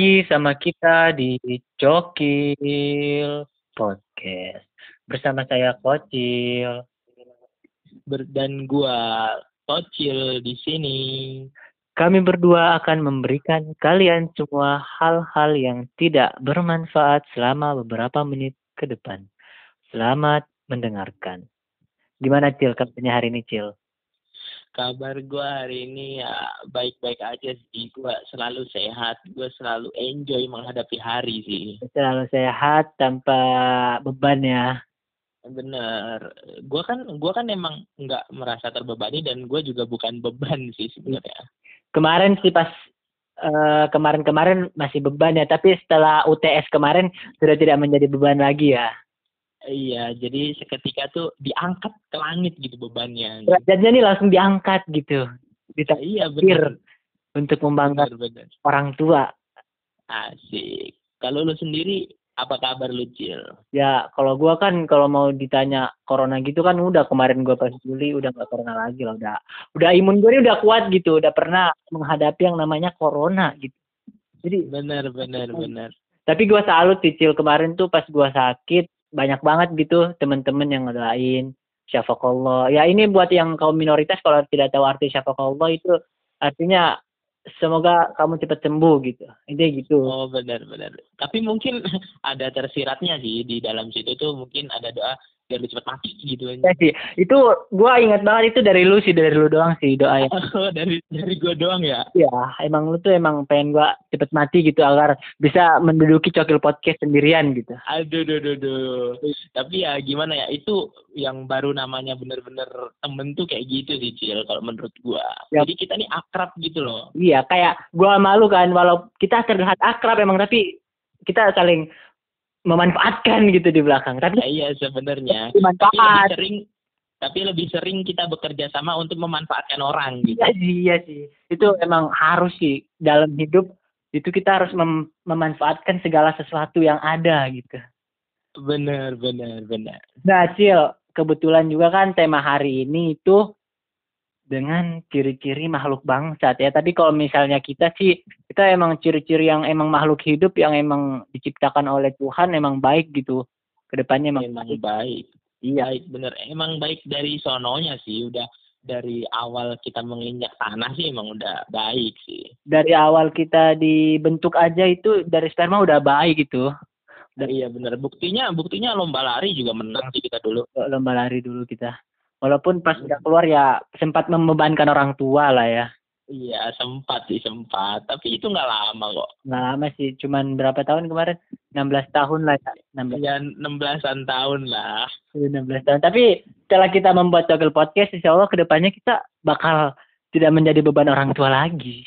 Lagi sama kita di Cokil Podcast. Bersama saya Kocil. Dan gua Tocil di sini. Kami berdua akan memberikan kalian semua hal-hal yang tidak bermanfaat selama beberapa menit ke depan. Selamat mendengarkan. Gimana Cil kabarnya hari ini Cil? Kabar gua hari ini ya baik-baik aja sih. Gua selalu sehat, gua selalu enjoy menghadapi hari sih. Selalu sehat tanpa beban ya. Bener. Gua kan gua kan emang nggak merasa terbebani dan gua juga bukan beban sih sebenarnya. Kemarin sih pas eh, kemarin-kemarin masih beban ya, tapi setelah UTS kemarin sudah tidak menjadi beban lagi ya. Iya, jadi seketika tuh diangkat ke langit gitu bebannya. Derajatnya nih langsung diangkat gitu. Ditakdir Iya bener. untuk membanggakan Bener bener. orang tua. Asik. Kalau lu sendiri apa kabar lu Cil? Ya kalau gua kan kalau mau ditanya corona gitu kan udah kemarin gua pas Juli udah nggak corona lagi lah udah udah imun gue ini udah kuat gitu udah pernah menghadapi yang namanya corona gitu. Jadi Bener bener bener. tapi gua salut cicil kemarin tuh pas gua sakit banyak banget gitu temen-temen yang ngedoain syafakallah. Ya ini buat yang kaum minoritas kalau tidak tahu arti syafakallah itu artinya semoga kamu cepat sembuh gitu. Intinya gitu. Oh benar benar. Tapi mungkin ada tersiratnya sih di dalam situ tuh mungkin ada doa biar lu cepat mati gitu Ya aja. sih, itu gua ingat banget itu dari lu sih, dari lu doang sih doa. Oh, dari dari gua doang ya. Ya, emang lu tuh emang pengen gua cepet mati gitu agar bisa menduduki cokil podcast sendirian gitu. Aduh, duh, duh, duh. Tapi ya gimana ya, itu yang baru namanya bener-bener temen tuh kayak gitu sih, Cil, kalau menurut gua. Ya. Jadi kita nih akrab gitu loh. Iya, kayak gua malu kan, walau kita terlihat akrab emang tapi kita saling memanfaatkan gitu di belakang. Tapi Ya, iya sebenarnya. Tapi lebih manfaat. sering tapi lebih sering kita bekerja sama untuk memanfaatkan orang gitu. Iya sih, iya sih. Itu emang harus sih dalam hidup itu kita harus mem- memanfaatkan segala sesuatu yang ada gitu. Bener, bener, bener. Nah, Cil, kebetulan juga kan tema hari ini itu dengan ciri-ciri makhluk bangsat ya. Tapi kalau misalnya kita sih, kita emang ciri-ciri yang emang makhluk hidup yang emang diciptakan oleh Tuhan emang baik gitu. Ke depannya emang Emang baik. baik. Iya, Baik, bener. Emang baik dari sononya sih. Udah dari awal kita menginjak tanah sih emang udah baik sih. dari awal kita dibentuk aja itu dari sperma udah baik gitu. Dan- Iya bener. Buktinya buktinya lomba lari juga menang sih kita dulu. Lomba lari dulu kita. Walaupun pas udah keluar ya sempat membebankan orang tua lah ya. Iya sempat sih sempat. Tapi itu nggak lama kok. Nggak lama sih, cuman berapa tahun kemarin? 16 tahun lah ya. 16 Ya 16-an tahun lah. 16 tahun. Tapi setelah kita membuat Cokil Podcast, insya Allah ke depannya kita bakal tidak menjadi beban orang tua lagi.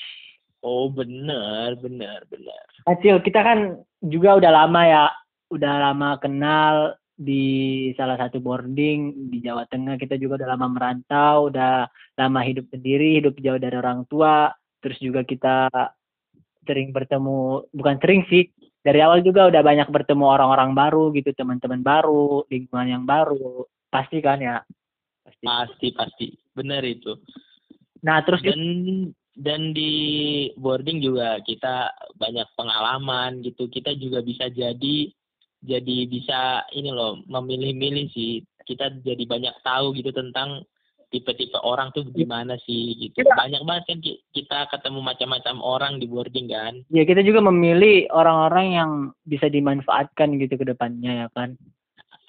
Oh bener bener bener. Acil, kita kan juga udah lama ya, udah lama kenal di salah satu boarding di Jawa Tengah. Kita juga udah lama merantau, udah lama hidup sendiri, hidup jauh dari orang tua. Terus juga kita sering bertemu, bukan sering sih, dari awal juga udah banyak bertemu orang-orang baru gitu, teman-teman baru, lingkungan yang baru. Pasti kan ya? Pasti. Pasti pasti. Bener itu. Nah, terus dan dan di boarding juga kita banyak pengalaman gitu kita juga bisa jadi jadi bisa ini loh memilih-milih sih. Kita jadi banyak tahu gitu tentang tipe-tipe orang tuh gimana sih gitu. Kita- banyak banget kan ki- kita ketemu macam-macam orang di boarding kan. Ya kita juga memilih orang-orang yang bisa dimanfaatkan gitu ke depannya ya kan.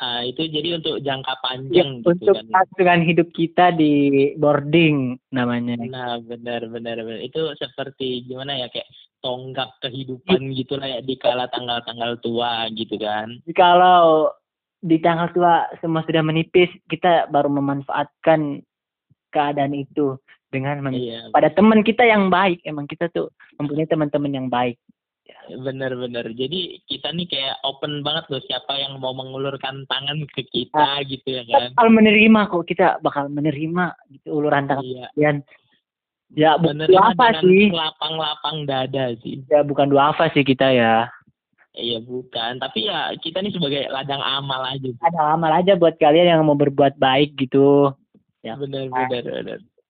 Ah, itu jadi untuk jangka Ya, panjang gitu untuk kan. pasangan hidup kita di boarding namanya. nah benar benar benar. Itu seperti gimana ya kayak tonggak kehidupan gitu lah ya di kala tanggal-tanggal tua gitu kan. Jadi kalau di tanggal tua semua sudah menipis, kita baru memanfaatkan keadaan itu dengan men- iya pada teman kita yang baik. Emang kita tuh mempunyai teman-teman yang baik. bener-bener jadi kita nih kayak open banget loh siapa yang mau mengulurkan tangan ke kita gitu ya Kita kan. Bakal menerima kok, kita bakal menerima gitu uluran tangan iya. kalian. Ya bukan menerima dua apa dengan sih? lapang-lapang dada sih Ya bukan dua apa sih kita ya. iya bukan tapi ya kita nih sebagai ladang amal aja Ada amal aja buat kalian yang mau berbuat baik gitu. Ya. bener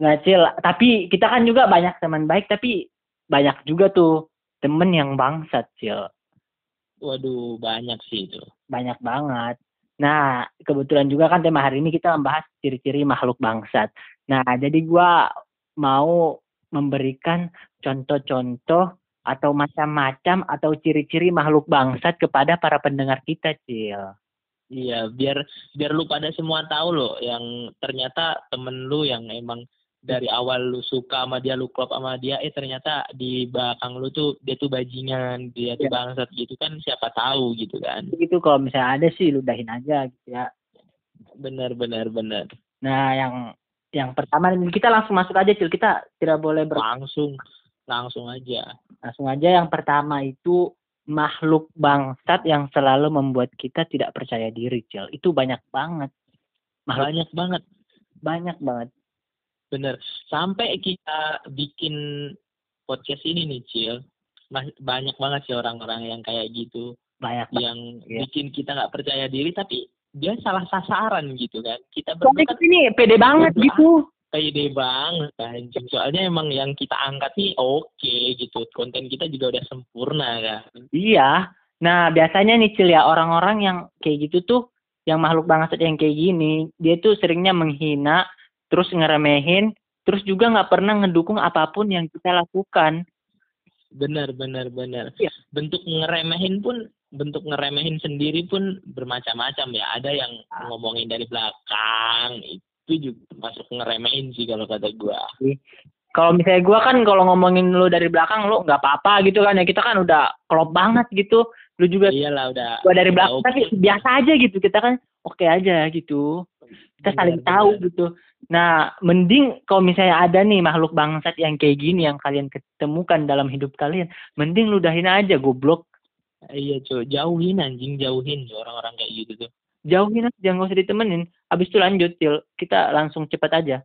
Nah, Cil, tapi kita kan juga banyak teman baik, tapi banyak juga tuh temen yang bangsat Cil Waduh, banyak sih itu. banyak banget. Nah, kebetulan juga kan tema hari ini kita membahas ciri-ciri makhluk bangsat. Nah, jadi gua mau memberikan contoh-contoh atau macam-macam atau ciri-ciri makhluk bangsat kepada para pendengar kita, Cil. Iya, biar biar lu pada semua tahu loh yang ternyata temen lu yang emang dari awal lu suka sama dia, lu klop sama dia, eh ternyata di belakang lu tuh dia tuh bajingan, dia tuh Iya. bangsat gitu kan siapa tahu gitu kan. Itu kalau misalnya ada sih ludahin aja gitu ya. Benar benar benar. Nah, yang yang pertama kita langsung masuk aja, Cil. Kita tidak boleh ber Langsung langsung aja. langsung aja yang pertama itu makhluk bangsat yang selalu membuat kita tidak percaya diri, Cil. Itu banyak banget. Makhluk Banyak banget. banyak banget. Bener. Sampai kita bikin podcast ini nih, Cil. Banyak banget sih orang-orang yang kayak gitu. Banyak. Yang Iya. bikin kita nggak percaya diri, tapi dia salah sasaran gitu kan. Kita berdua kan ini pede banget Berdua. gitu. pede banget anjing. Soalnya emang yang kita angkat nih oke gitu. Konten kita juga udah sempurna kan. Iya. Nah, biasanya nih Cil ya, orang-orang yang kayak gitu tuh, yang makhluk bangsat yang kayak gini, dia tuh seringnya menghina, terus ngeremehin, terus juga nggak pernah ngedukung apa pun yang kita lakukan. Bener, bener, bener. Iya. Bentuk ngeremehin pun, bentuk ngeremehin sendiri pun bermacam-macam ya. Ada yang ngomongin dari belakang, itu juga masuk ngeremehin sih kalau kata gua. Kalau misalnya gua kan kalau ngomongin lu dari belakang, lu nggak apa-apa gitu kan ya, kita kan udah klop banget gitu. Lu juga Iyalah udah. gua dari belakang, oke. tapi biasa aja gitu, kita kan oke aja gitu. Kita Bener, saling bener. tahu gitu. Nah, mending kalau misalnya ada nih makhluk bangsat yang kayak gini yang kalian ketemukan dalam hidup kalian, mending ludahin aja goblok. Iya cuy, jauhin anjing, jauhin orang-orang kayak gitu tuh. Jauhin aja, nggak usah ditemenin. Habis itu lanjut, Cil. Kita langsung cepet aja.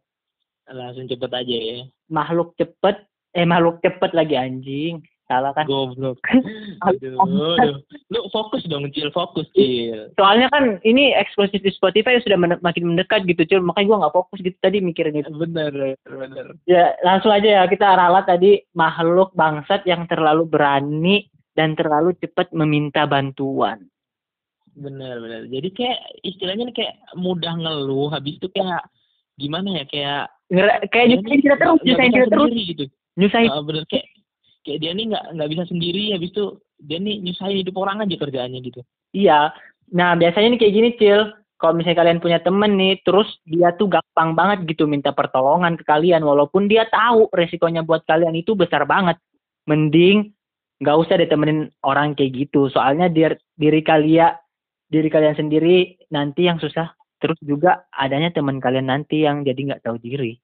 Langsung cepet aja ya. Makhluk cepet, eh makhluk cepet lagi anjing. Salah kan? Goblok. Aduh, aduh. Lu fokus dong, Cil, fokus, Cil. Soalnya kan ini eksklusif di Spotify sudah men- makin mendekat gitu, Cil. Makanya gua nggak fokus gitu tadi mikirin itu. Bener, bener. Ya, langsung aja ya kita ralat tadi makhluk bangsat yang terlalu berani dan terlalu cepat meminta bantuan. Bener, bener. Jadi kayak istilahnya nih kayak mudah ngeluh, habis itu kayak gimana ya, kayak Ngera- kayak dia nyusahin kita terus, nyusahin kita terus, gitu. nyusahin. Ah, bener kayak kayak dia nih nggak nggak bisa sendiri, habis itu dia nih nyusahin hidup orang aja kerjaannya gitu. Iya. Nah, biasanya nih kayak gini, Cil. Kalau misalnya kalian punya temen nih, terus dia tuh gampang banget gitu minta pertolongan ke kalian, walaupun dia tahu resikonya buat kalian itu besar banget. Mending nggak usah ditemenin orang kayak gitu. Soalnya dir, diri kalian, diri kalian sendiri nanti yang susah. Terus juga adanya teman kalian nanti yang jadi nggak tahu diri.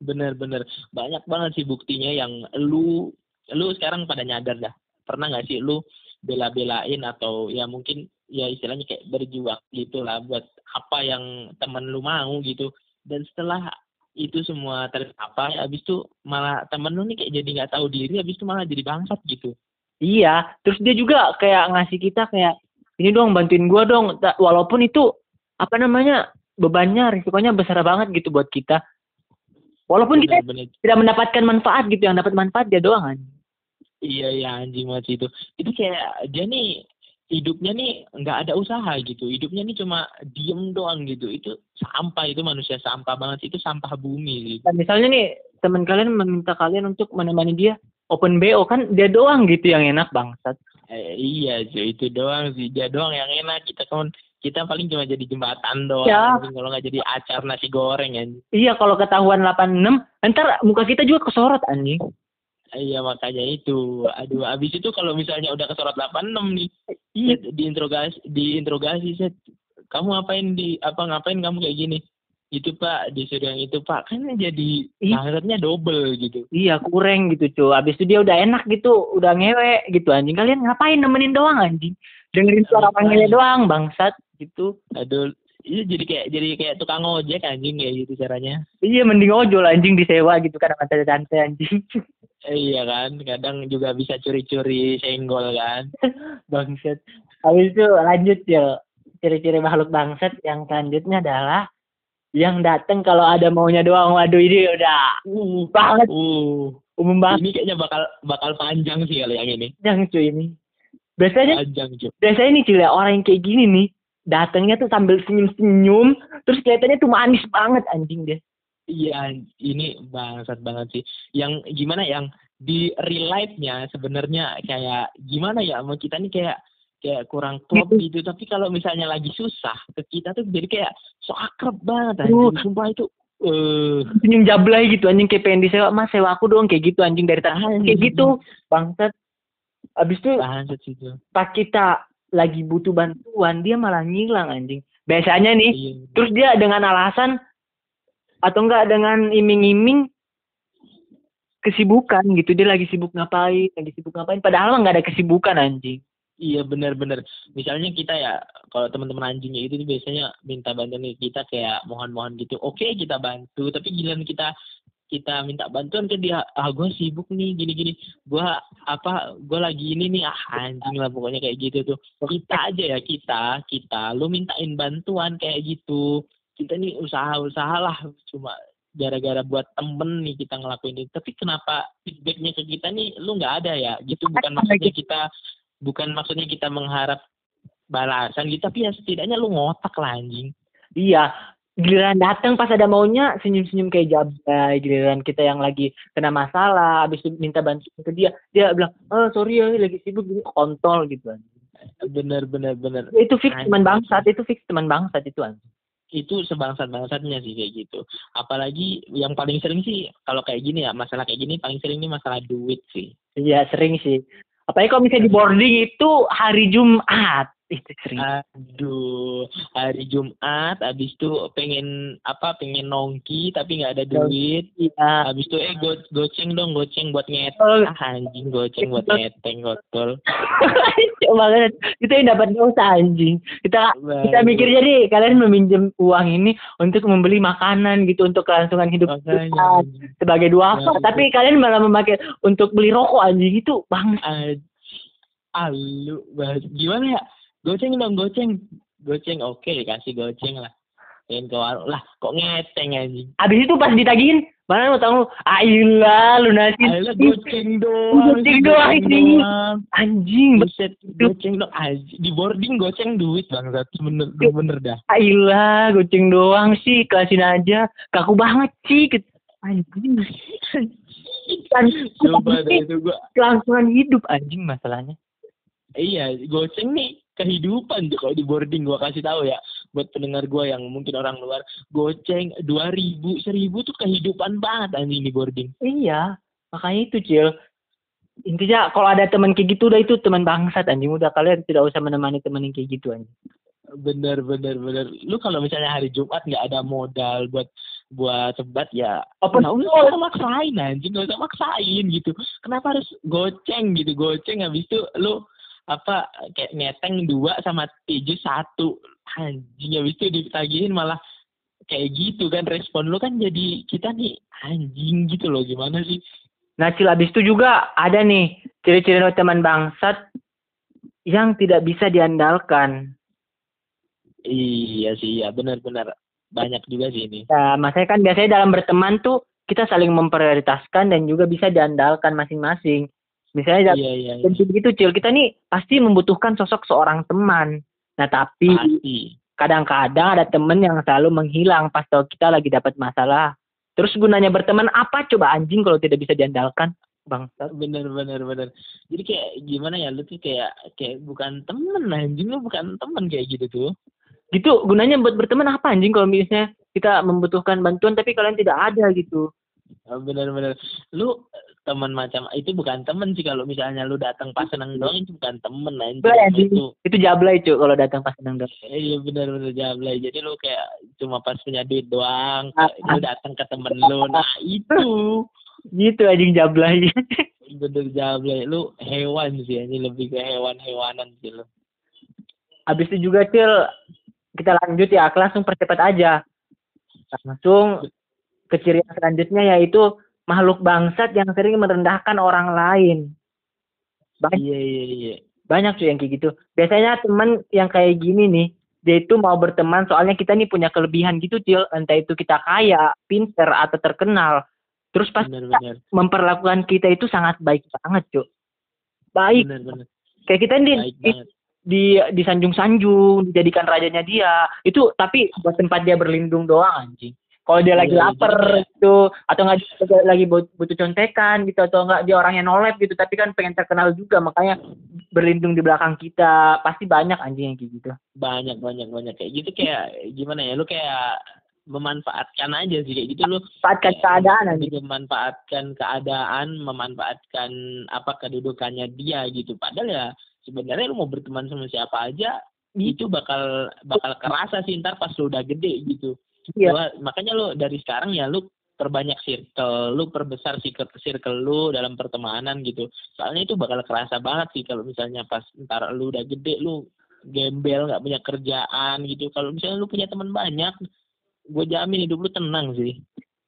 Bener-bener banyak banget sih buktinya yang lu lu sekarang pada nyadar dah. Pernah nggak sih lu bela-belain atau ya mungkin ya istilahnya kayak berjuang gitu lah buat apa yang temen lu mau gitu. Dan setelah itu semua tercapai, habis itu malah temen lu nih kayak jadi nggak tahu diri, habis itu malah jadi bangsat gitu. Iya, terus dia juga kayak ngasih kita kayak ini dong bantuin gua dong. Walaupun itu apa namanya bebannya risikonya besar banget gitu buat kita. Walaupun kita Bener-bener tidak mendapatkan manfaat gitu, yang dapat manfaat dia doang kan. Iya iya anjing banget sih itu. Itu kayak dia nih hidupnya nih nggak ada usaha gitu. Hidupnya nih cuma diem doang gitu. Itu sampah itu manusia sampah banget. Itu sampah bumi. Gitu. Dan misalnya nih teman kalian meminta kalian untuk menemani dia open BO kan dia doang gitu yang enak bangsat. Eh, iya cuy itu doang sih. Dia doang yang enak. Kita kan kita paling cuma jadi jembatan doang. Ya. Kalau nggak jadi acar nasi goreng anjing. Iya kalau ketahuan 86 ntar muka kita juga kesorot anjing. Iya makanya itu. Aduh, abis itu kalau misalnya udah kesorot 86 nih, Iya. diinterogasi, diinterogasi set, kamu ngapain di apa ngapain kamu kayak gini? Itu Pak, disuruh yang itu Pak, kan jadi bangsatnya double gitu. Iya kurang gitu cuy. Abis itu dia udah enak gitu, udah ngewe gitu anjing. Kalian ngapain nemenin doang anjing? Dengerin suara panggilnya doang bangsat gitu. Aduh, itu jadi kayak jadi kayak tukang ojek anjing kayak gitu caranya. Iya mending ojol anjing disewa gitu kan sama tante-tante anjing. Iya kan, kadang juga bisa curi-curi senggol kan. bangsat. Habis itu lanjut ya. Ciri-ciri makhluk bangsat yang selanjutnya adalah yang datang kalau ada maunya doang waduh ini udah Uh, banget uh. umum banget Ini kayaknya bakal bakal panjang sih kali yang ini. yang cuy ini biasanya Panjang cuy. biasanya nih cuy orang yang kayak gini nih datangnya tuh sambil senyum-senyum terus kelihatannya tuh manis banget anjing dia Iya, ini bangsat banget sih. Yang gimana yang di real life-nya sebenarnya kayak gimana ya sama kita nih kayak kayak kurang klop gitu. Tapi kalau misalnya lagi susah ke kita tuh jadi kayak so akrab banget Uh. anjing. Sumpah itu eh senyum jablay gitu anjing kayak pengen disewa mas sewa aku dong kayak gitu anjing dari tadi kayak gitu bangsat abis itu bangsat itu. pas kita lagi butuh bantuan dia malah ngilang anjing biasanya nih Iya. terus dia dengan alasan atau enggak dengan iming-iming kesibukan gitu dia lagi sibuk ngapain lagi sibuk ngapain padahal nggak ada kesibukan anjing Iya benar-benar. Misalnya kita ya kalau teman-teman anjingnya itu biasanya minta bantuan kita kayak mohon-mohon gitu. Oke kita bantu, tapi giliran kita kita minta bantuan ke dia, ah gue sibuk nih gini-gini, gue apa gue lagi ini nih ah anjing lah pokoknya kayak gitu tuh. Kita aja ya kita kita, lu mintain bantuan kayak gitu. Kita nih usaha-usaha lah cuma gara-gara buat temen nih kita ngelakuin itu. Tapi kenapa feedbacknya ke kita nih lu nggak ada ya? Gitu bukan maksudnya kita bukan maksudnya kita mengharap balasan gitu tapi ya setidaknya lu ngotak lah anjing iya giliran datang pas ada maunya senyum-senyum kayak jablay giliran kita yang lagi kena masalah habis minta bantuan ke dia dia bilang oh sorry ya lagi sibuk gini kontol gitu bener bener bener itu fix teman bangsat itu fix teman bangsat itu anjing. Itu sebangsat bangsatnya sih kayak gitu. Apalagi yang paling sering sih kalau kayak gini ya masalah kayak gini paling sering ini masalah duit sih. Iya sering sih. Apalagi kalau misalnya di boarding itu hari Jumat aduh hari Jumat habis itu pengen apa pengen nongki tapi nggak ada duit. iya. Habis itu eh go goceng dong goceng buat ngeteng. Oh. ah, anjing goceng buat ngeteng gotol banget. Itu yang dapat dosa anjing. Kita kita Baru. mikir jadi kalian meminjam uang ini untuk membeli makanan gitu untuk kelangsungan hidup Makanya, kita sebagai duafa. Tapi kalian malah memakai untuk beli rokok anjing. Itu bang Alu, bahas gimana ya? Goceng dong, goceng. Goceng, oke kasih goceng lah. Pengen ke warung lah, kok ngeteng anjing. abis itu pas ditagihin mana mau tahu ayolah lunasin Ayolah goceng doang. Goceng doang, doang. anjing Buset, goceng dong. Anjing. Di boarding goceng duit bangsat. Bener, bener dah. ayolah goceng doang sih kasihin aja kaku banget sih anjing kan Coba itu gua. kelangsungan hidup anjing masalahnya Iya, goceng nih kehidupan tuh kalau di boarding gua kasih tahu ya buat pendengar gua yang mungkin orang luar goceng dua ribu seribu tuh kehidupan banget anjing di boarding Iya, makanya itu Cil. Intinya kalau ada teman kayak gitu udah itu teman bangsat anjing. Udah kalian tidak usah menemani teman yang kayak gitu anjing. bener bener bener lu kalau misalnya hari Jumat nggak ada modal buat buat sebat ya Apa usah nggak usah maksain anjing nggak usah maksain gitu kenapa harus goceng gitu goceng habis itu lu apa kayak ngeteng dua sama tujuh satu anjing habis itu ditagihin malah kayak gitu kan respon lu kan jadi kita nih anjing gitu loh gimana sih Nah Cil abis itu juga ada nih ciri-ciri teman bangsat yang tidak bisa diandalkan. iya sih iya benar-benar banyak juga sih ini Nah, masanya kan biasanya dalam berteman tuh kita saling memprioritaskan dan juga bisa diandalkan masing-masing. Misalnya iya iya, dan iya. begitu Cil, kita nih pasti membutuhkan sosok seorang teman. Nah tapi kadang-kadang ada temen yang selalu menghilang pas tahu kita lagi dapat masalah. Terus gunanya berteman apa coba anjing kalau tidak bisa diandalkan? Bangsat. bener bener bener jadi kayak gimana ya lu tuh kayak kayak bukan temen anjing lu bukan temen kayak gitu tuh Gitu gunanya buat berteman apa anjing kalau misalnya kita membutuhkan bantuan tapi kalian tidak ada gitu. Ah, bener bener lu teman macam itu bukan temen sih kalau misalnya lu datang pas seneng doang itu bukan temen Bah, anjing. itu Itu jablay cuy kalau datang pas senang dong. Eh, iya bener bener jablay. Jadi lu kayak cuma pas punya duit doang Ah, lu datang ke temen lu. Nah itu. Gitu anjing jablay. bener jablay. Lu hewan sih ini lebih ke hewan hewanan sih lu. Habis itu juga Cil kita lanjut ya, langsung percepat aja. Langsung ke ciri yang selanjutnya yaitu makhluk bangsat yang sering merendahkan orang lain. Banyak iya iya iya banyak cuy yang kayak gitu. Biasanya temen yang kayak gini nih dia itu mau berteman soalnya kita nih punya kelebihan gitu cil entah itu kita kaya pinter atau terkenal. Terus pas benar-benar memperlakukan kita itu sangat baik banget cuk. Baik. Benar-benar kayak kita baik banget. di disanjung-sanjung dijadikan rajanya dia. Itu tapi buat tempat dia berlindung doang anjing kalau dia lagi Iya, lapar jadi gitu atau nggak lagi but- butuh contekan gitu atau nggak dia orangnya nolep gitu tapi kan pengen terkenal juga makanya berlindung di belakang kita pasti banyak anjing yang kayak gitu. Banyak banyak banyak. Kayak gitu kayak gimana ya lu kayak memanfaatkan aja sih kayak gitu lu manfaatkan kayak keadaan anjing. lebih memanfaatkan keadaan memanfaatkan apa kedudukannya dia gitu. Padahal ya sebenarnya lu mau berteman sama siapa aja itu bakal bakal kerasa sih ntar pas lu udah gede gitu iya Gua- makanya lu dari sekarang ya lu perbanyak circle, lu perbesar circle, circle lu dalam pertemanan gitu. Soalnya itu bakal kerasa banget sih kalau misalnya pas ntar lu udah gede lu gembel nggak punya kerjaan gitu. Kalau misalnya lu punya teman banyak, gue jamin hidup lu tenang sih.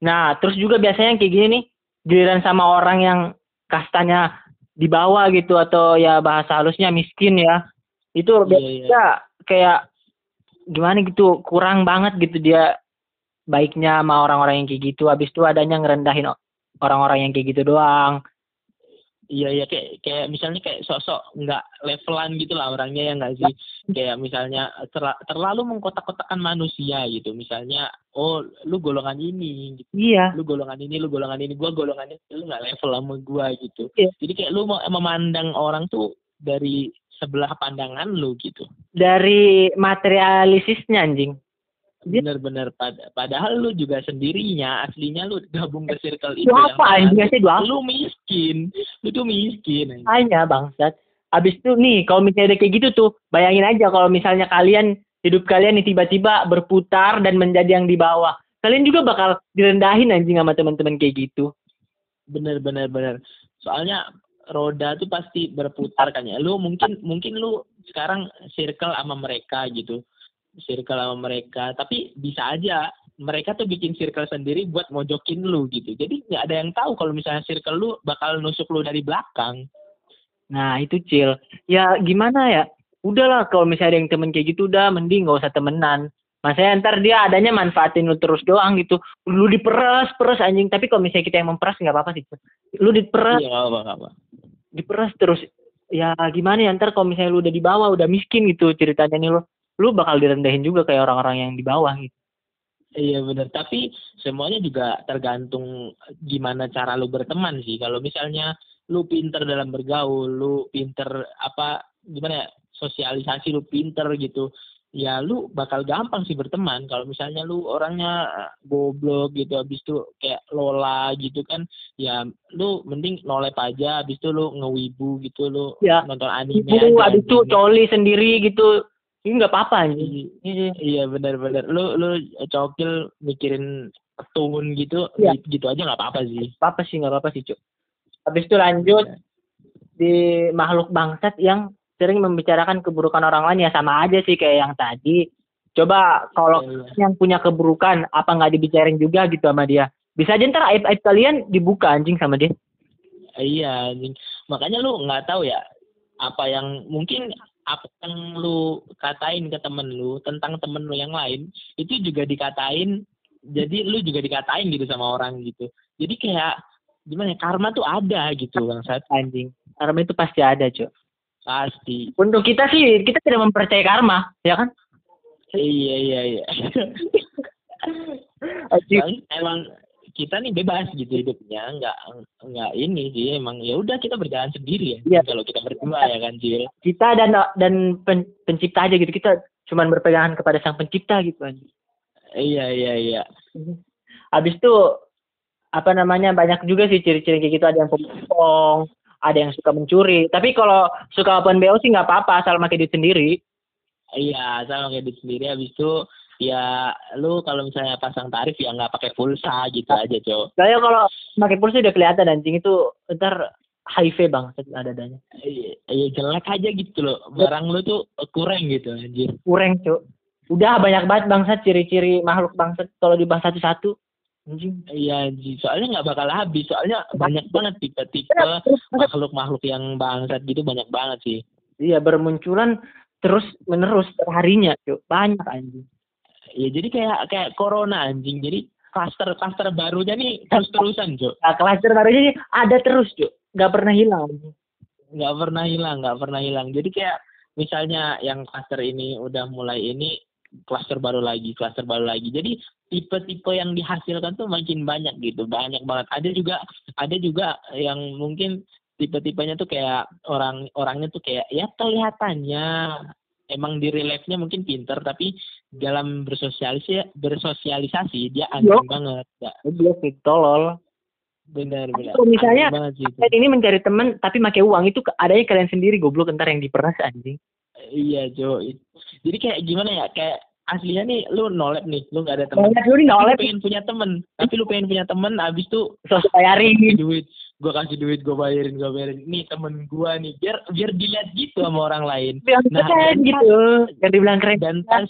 Nah, terus juga biasanya kayak gini nih, giliran sama orang yang kastanya di bawah gitu atau ya bahasa halusnya miskin ya. Itu Iya, biasanya kayak gimana gitu, kurang banget gitu dia baiknya sama orang-orang yang kayak gitu. Habis itu adanya ngerendahin orang-orang yang kayak gitu doang. Iya iya kayak kayak misalnya kayak sosok nggak levelan gitu lah orangnya ya nggak sih kayak misalnya terla- terlalu mengkotak-kotakan manusia gitu misalnya oh lu golongan ini gitu. Iya. lu golongan ini, lu golongan ini, gua golongan ini, lu nggak level sama gua gitu. Iya. Jadi kayak lu mau memandang orang tuh dari sebelah pandangan lu gitu. Dari materialisisnya anjing. Bener-bener pad- padahal lu juga sendirinya aslinya lu gabung ke circle itu apa anjing? Saya dua lu miskin, lu tuh miskin. hanya bangsat. Habis itu nih kalau misalnya ada kayak gitu tuh, bayangin aja kalau misalnya kalian hidup kalian nih tiba-tiba berputar dan menjadi yang di bawah. Kalian juga bakal direndahin anjing sama teman-teman kayak gitu. Bener-bener bener. Soalnya roda tuh pasti berputar kan ya. Lu mungkin mungkin lu sekarang circle sama mereka gitu. Circle sama mereka, tapi bisa aja mereka tuh bikin circle sendiri buat mojokin lu gitu. Jadi nggak ada yang tahu kalau misalnya circle lu bakal nusuk lu dari belakang. Nah itu cil. Ya gimana ya? Udahlah kalau misalnya ada yang temen kayak gitu udah mending gak usah temenan. Masanya ntar dia adanya manfaatin lu terus doang gitu. Lu diperes, peres anjing. Tapi kalau misalnya kita yang memperes nggak apa-apa sih. Lu diperes, Iya nggak apa nggak apa. diperas terus ya gimana ya ntar kalau misalnya lu udah di bawah udah miskin gitu ceritanya nih lu lu bakal direndahin juga kayak orang-orang yang di bawah gitu Iya benar, tapi semuanya juga tergantung gimana cara lu berteman sih. Kalau misalnya lu pinter dalam bergaul, lu pinter apa gimana ya, sosialisasi lu pinter gitu, ya lu bakal gampang sih berteman. Kalau misalnya lu orangnya eh, goblok gitu, habis itu kayak lola gitu kan, ya lu mending nolep aja, habis itu lu ngewibu gitu, lu Ya. nonton anime itu aja. abis itu coli sendiri gitu ini nggak apa-apa anjing Iya. Iya benar-benar. Lu lu cokil mikirin tune gitu, Iya. gitu, aja nggak apa-apa sih. apa-apa sih nggak apa-apa sih cuk habis itu lanjut di makhluk bangsat yang sering membicarakan keburukan orang lain ya sama aja sih kayak yang tadi coba kalau Iya. yang punya keburukan apa nggak dibicarain juga gitu sama dia bisa aja ntar aib aib kalian dibuka anjing sama dia Iya, anjing. Makanya lu nggak tahu ya apa yang mungkin apa yang lu katain ke temen lu tentang temen lu yang lain itu juga dikatain jadi lu juga dikatain gitu sama orang gitu. Jadi kayak gimana ya karma tuh ada gitu bang Sat anjing. Karma itu pasti ada cuk. Pasti. Untuk kita sih kita tidak mempercayai karma ya kan? Iya iya iya. Emang kita nih bebas gitu hidupnya nggak nggak ini sih emang ya udah kita berjalan sendiri ya Iya. kalau kita berdua ya kan Cil kita dan dan pen- pencipta aja gitu kita cuman berpegangan kepada sang pencipta gitu anjing iya iya iya. Habis itu apa namanya banyak juga sih ciri-ciri kayak gitu ada yang pembohong ada yang suka mencuri. Tapi kalau suka open bo sih nggak apa-apa asal pakai duit sendiri. Iya, sama kayak di sendiri. Habis itu ya lu kalau misalnya pasang tarif ya nggak pakai pulsa gitu aja, Cok. saya kalau pakai pulsa udah kelihatan anjing itu ntar HIV bang ada adanya Iya, iya, jelek aja gitu loh. Barang lu tuh kurang gitu anjir. kurang cuk udah banyak banget bangsat ciri-ciri makhluk bangsat kalau dibahas satu-satu anjing Iya, anjir. Soalnya nggak bakal habis. Soalnya banyak banget tipe-tipe makhluk-makhluk yang bangsat gitu banyak banget sih. iya bermunculan terus menerus perharinya cuy banyak anjing ya jadi kayak kayak corona anjing. Jadi klaster klaster barunya nih terus terusan cuk. Nah, klaster barunya ini ada terus cuy nggak pernah hilang. Nggak pernah hilang nggak pernah hilang. Jadi kayak misalnya yang klaster ini udah mulai ini klaster baru lagi klaster baru lagi. Jadi tipe-tipe yang dihasilkan tuh makin banyak gitu banyak banget. Ada juga ada juga yang mungkin tipe-tipenya tuh kayak orang orangnya tuh kayak ya kelihatannya emang di reliefnya mungkin pinter tapi dalam bersosialisasi bersosialisasi dia aneh Yo. banget Goblok sih tolol. Benar benar. Kalau misalnya- Aneh. Kalian ini mencari teman tapi pakai uang itu adanya kalian sendiri goblok ntar yang diperas anjing. Iya Jo jadi kayak gimana ya kayak aslinya nih lu nolep nih lu nggak ada teman lu nih nolep lu pengen punya temen. Tapi lu pengen punya temen abis tuh sosok bayarin. Duit gue kasih duit gue bayarin gue bayarin. Nih temen gue nih biar biar dilihat gitu sama orang lain. Bilang Nah, keren gitu. yang dibilang keren. dan pas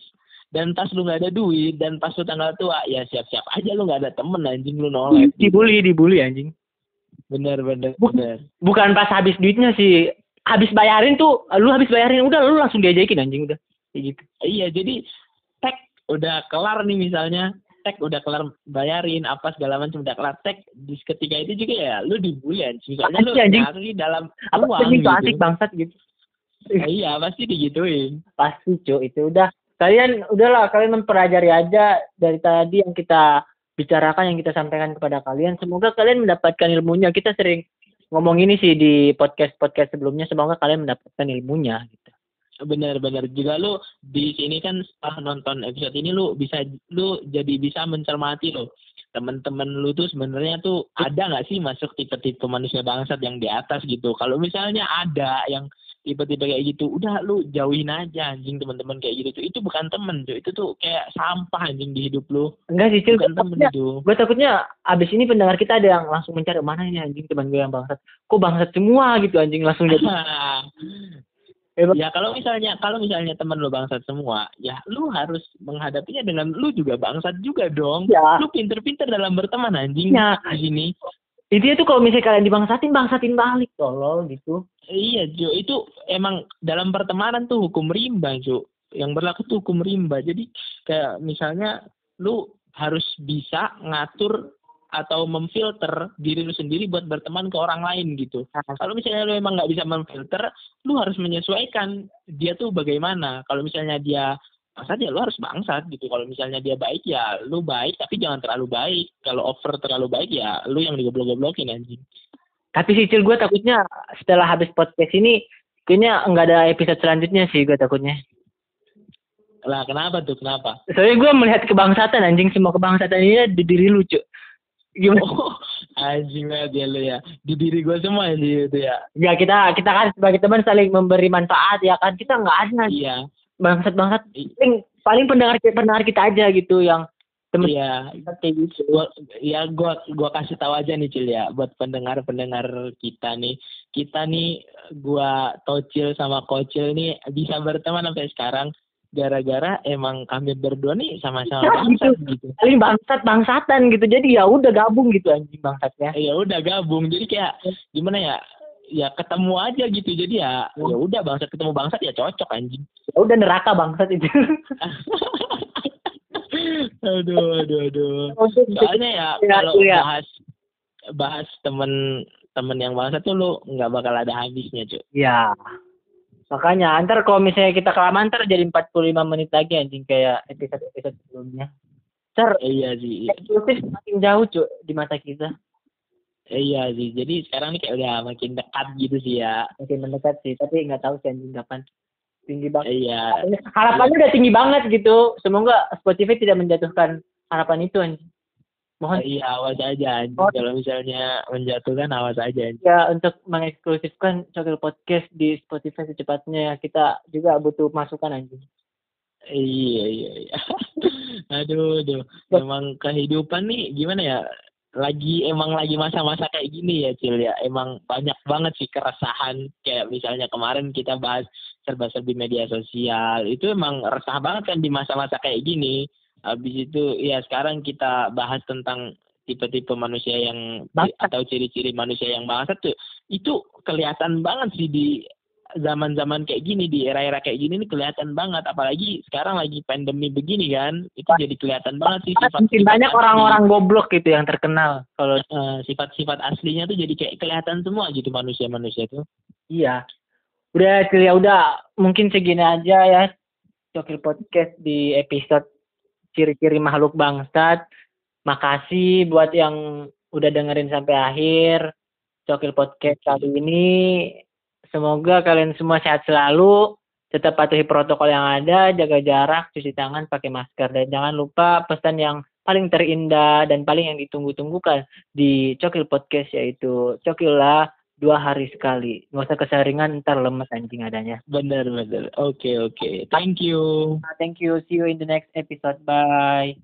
dan pas lu nggak ada duit dan pas lu tanggal tua ya siap-siap aja lu nggak ada temen anjing lu nolep dibully dibully anjing. Bener bener Bu- bener. bukan pas habis duitnya sih. Habis bayarin tuh lu habis bayarin udah lu langsung diajakin anjing udah. Kayak gitu. Iya jadi tek udah kelar nih misalnya tek udah kelar bayarin apa segala macam udah kelar tek di ketika itu juga ya lu dibully anjing. Soalnya lu nyari dalam apa uang gitu. asik bangsat gitu. Iya pasti digituin. Pasti cuy itu udah. Kalian udahlah kalian mempelajari aja dari tadi yang kita bicarakan yang kita sampaikan kepada kalian. Semoga kalian mendapatkan ilmunya. Kita sering ngomong ini sih di podcast podcast sebelumnya. Semoga kalian mendapatkan ilmunya gitu benar-benar juga lu di sini kan setelah nonton episode ini lu bisa lu jadi bisa mencermati lo teman-teman lu tuh sebenarnya tuh ada nggak sih masuk tipe-tipe manusia bangsat yang di atas gitu? Kalau misalnya ada yang tipe-tipe kayak gitu udah lu jauhin aja anjing teman-teman kayak gitu tuh. Itu bukan temen tuh itu tuh kayak sampah anjing di hidup lu. Enggak sih Cil bukan temen itu. gue takutnya abis ini pendengar kita ada yang langsung mencari mana ini anjing teman gue yang bangsat. Kok bangsat semua gitu anjing langsung jadi ya kalau misalnya kalau misalnya teman lu bangsat semua ya lu harus menghadapinya dengan lu juga bangsat juga dong. Ya. Lu pinter-pinter dalam berteman anjing Ya. di sini. Intinya tuh kalau misalnya kalian dibangsatin bangsatin balik tolol gitu. Iya Jo. Itu emang dalam pertemanan tuh hukum rimba Jo. Yang berlaku tuh hukum rimba. Jadi kayak misalnya lu harus bisa ngatur atau memfilter diri lu sendiri buat berteman ke orang lain gitu. Kalau misalnya lu emang nggak bisa memfilter lu harus menyesuaikan dia tuh bagaimana. Kalau misalnya dia bangsat ya lu harus bangsat gitu. Kalau misalnya dia baik ya lu baik tapi jangan terlalu baik. Kalau over terlalu baik ya lu yang digoblok-goblokin anjing. Tapi sih Cil gue takutnya setelah habis podcast ini kayaknya nggak ada episode selanjutnya sih gue takutnya. lah kenapa tuh? Kenapa? Soalnya gue melihat kebangsatan anjing. Semua kebangsatan ini di diri lucu. Gimana? oh anjing banget ya lu ya. Di diri gua semua anjing itu ya. Ya kita kita kan sebagai teman saling memberi manfaat ya kan? Kita nggak ada iya. Bangsat bangsat paling paling pendengar pendengar kita aja gitu yang temen iya. kayak gitu. gua ya gua gua kasih tahu aja nih Cil ya. Buat pendengar-pendengar kita nih. Kita nih gua Tocil sama Kocil nih bisa berteman sampai sekarang gara-gara emang kami berdua nih sama-sama Ya, bangsat gitu. Paling bangsat bangsatan gitu. Jadi ya udah gabung gitu anjing bangsatnya. ya udah gabung. Jadi kayak gimana ya? Ya ketemu aja gitu. Jadi ya ya udah bangsat ketemu bangsat ya cocok anjing. Ya udah neraka bangsat itu. aduh aduh aduh. Soalnya ya Ya, kalau iya. bahas bahas temen temen yang bangsat tuh lu nggak bakal ada habisnya cuy Ya. Makanya antar kalau misalnya kita kelamaan ntar jadi 45 menit lagi anjing kayak episode-episode sebelumnya. Ntar Eh, iya sih eksklusif makin jauh cuy di mata kita. Eh, iya sih jadi sekarang nih kayak udah makin dekat gitu sih ya Makin mendekat sih, tapi nggak tahu sih anjing kapan. Tinggi banget. Eh, iya Harapannya udah tinggi banget gitu. Semoga Spotify tidak menjatuhkan harapan itu anjing. Mohon. Iya awas aja anjing. Oh. kalau misalnya menjatuhkan awas aja anjing. ya untuk mengeksklusifkan Cokil Podcast di Spotify secepatnya kita juga butuh masukan anjing. iya iya iya. Aduh aduh. Emang kehidupan nih gimana ya? Lagi emang lagi masa-masa kayak gini ya Cil ya. Emang banyak banget sih keresahan. Kayak misalnya kemarin kita bahas serba-serbi media sosial. Itu emang resah banget kan di masa-masa kayak gini habis itu ya sekarang kita bahas tentang tipe-tipe manusia yang Bangsat. atau ciri-ciri manusia yang bangsat tuh. Itu kelihatan banget sih di zaman-zaman kayak gini di era-era kayak gini nih kelihatan banget. Apalagi sekarang lagi pandemi begini kan itu jadi kelihatan banget sih sifat Mungkin banyak orang-orang goblok gitu yang terkenal kalau eh, sifat-sifat aslinya tuh jadi kayak kelihatan semua gitu manusia-manusia tuh. Iya. Udah ya udah. Mungkin segini aja ya. Cokil Podcast di episode ciri-ciri makhluk bangsat. Makasih buat yang udah dengerin sampai akhir. Cokil Podcast kali ini. Semoga kalian semua sehat selalu. Tetap patuhi protokol yang ada. Jaga jarak cuci tangan pakai masker. Dan jangan lupa pesan yang paling terindah dan paling yang ditunggu-tunggukan di Cokil Podcast yaitu Cokillah dua hari sekali. Nggak usah keseringan ntar lemes anjing adanya. Bener bener. Oke oke. Thank you. Thank you. See you in the next episode. Bye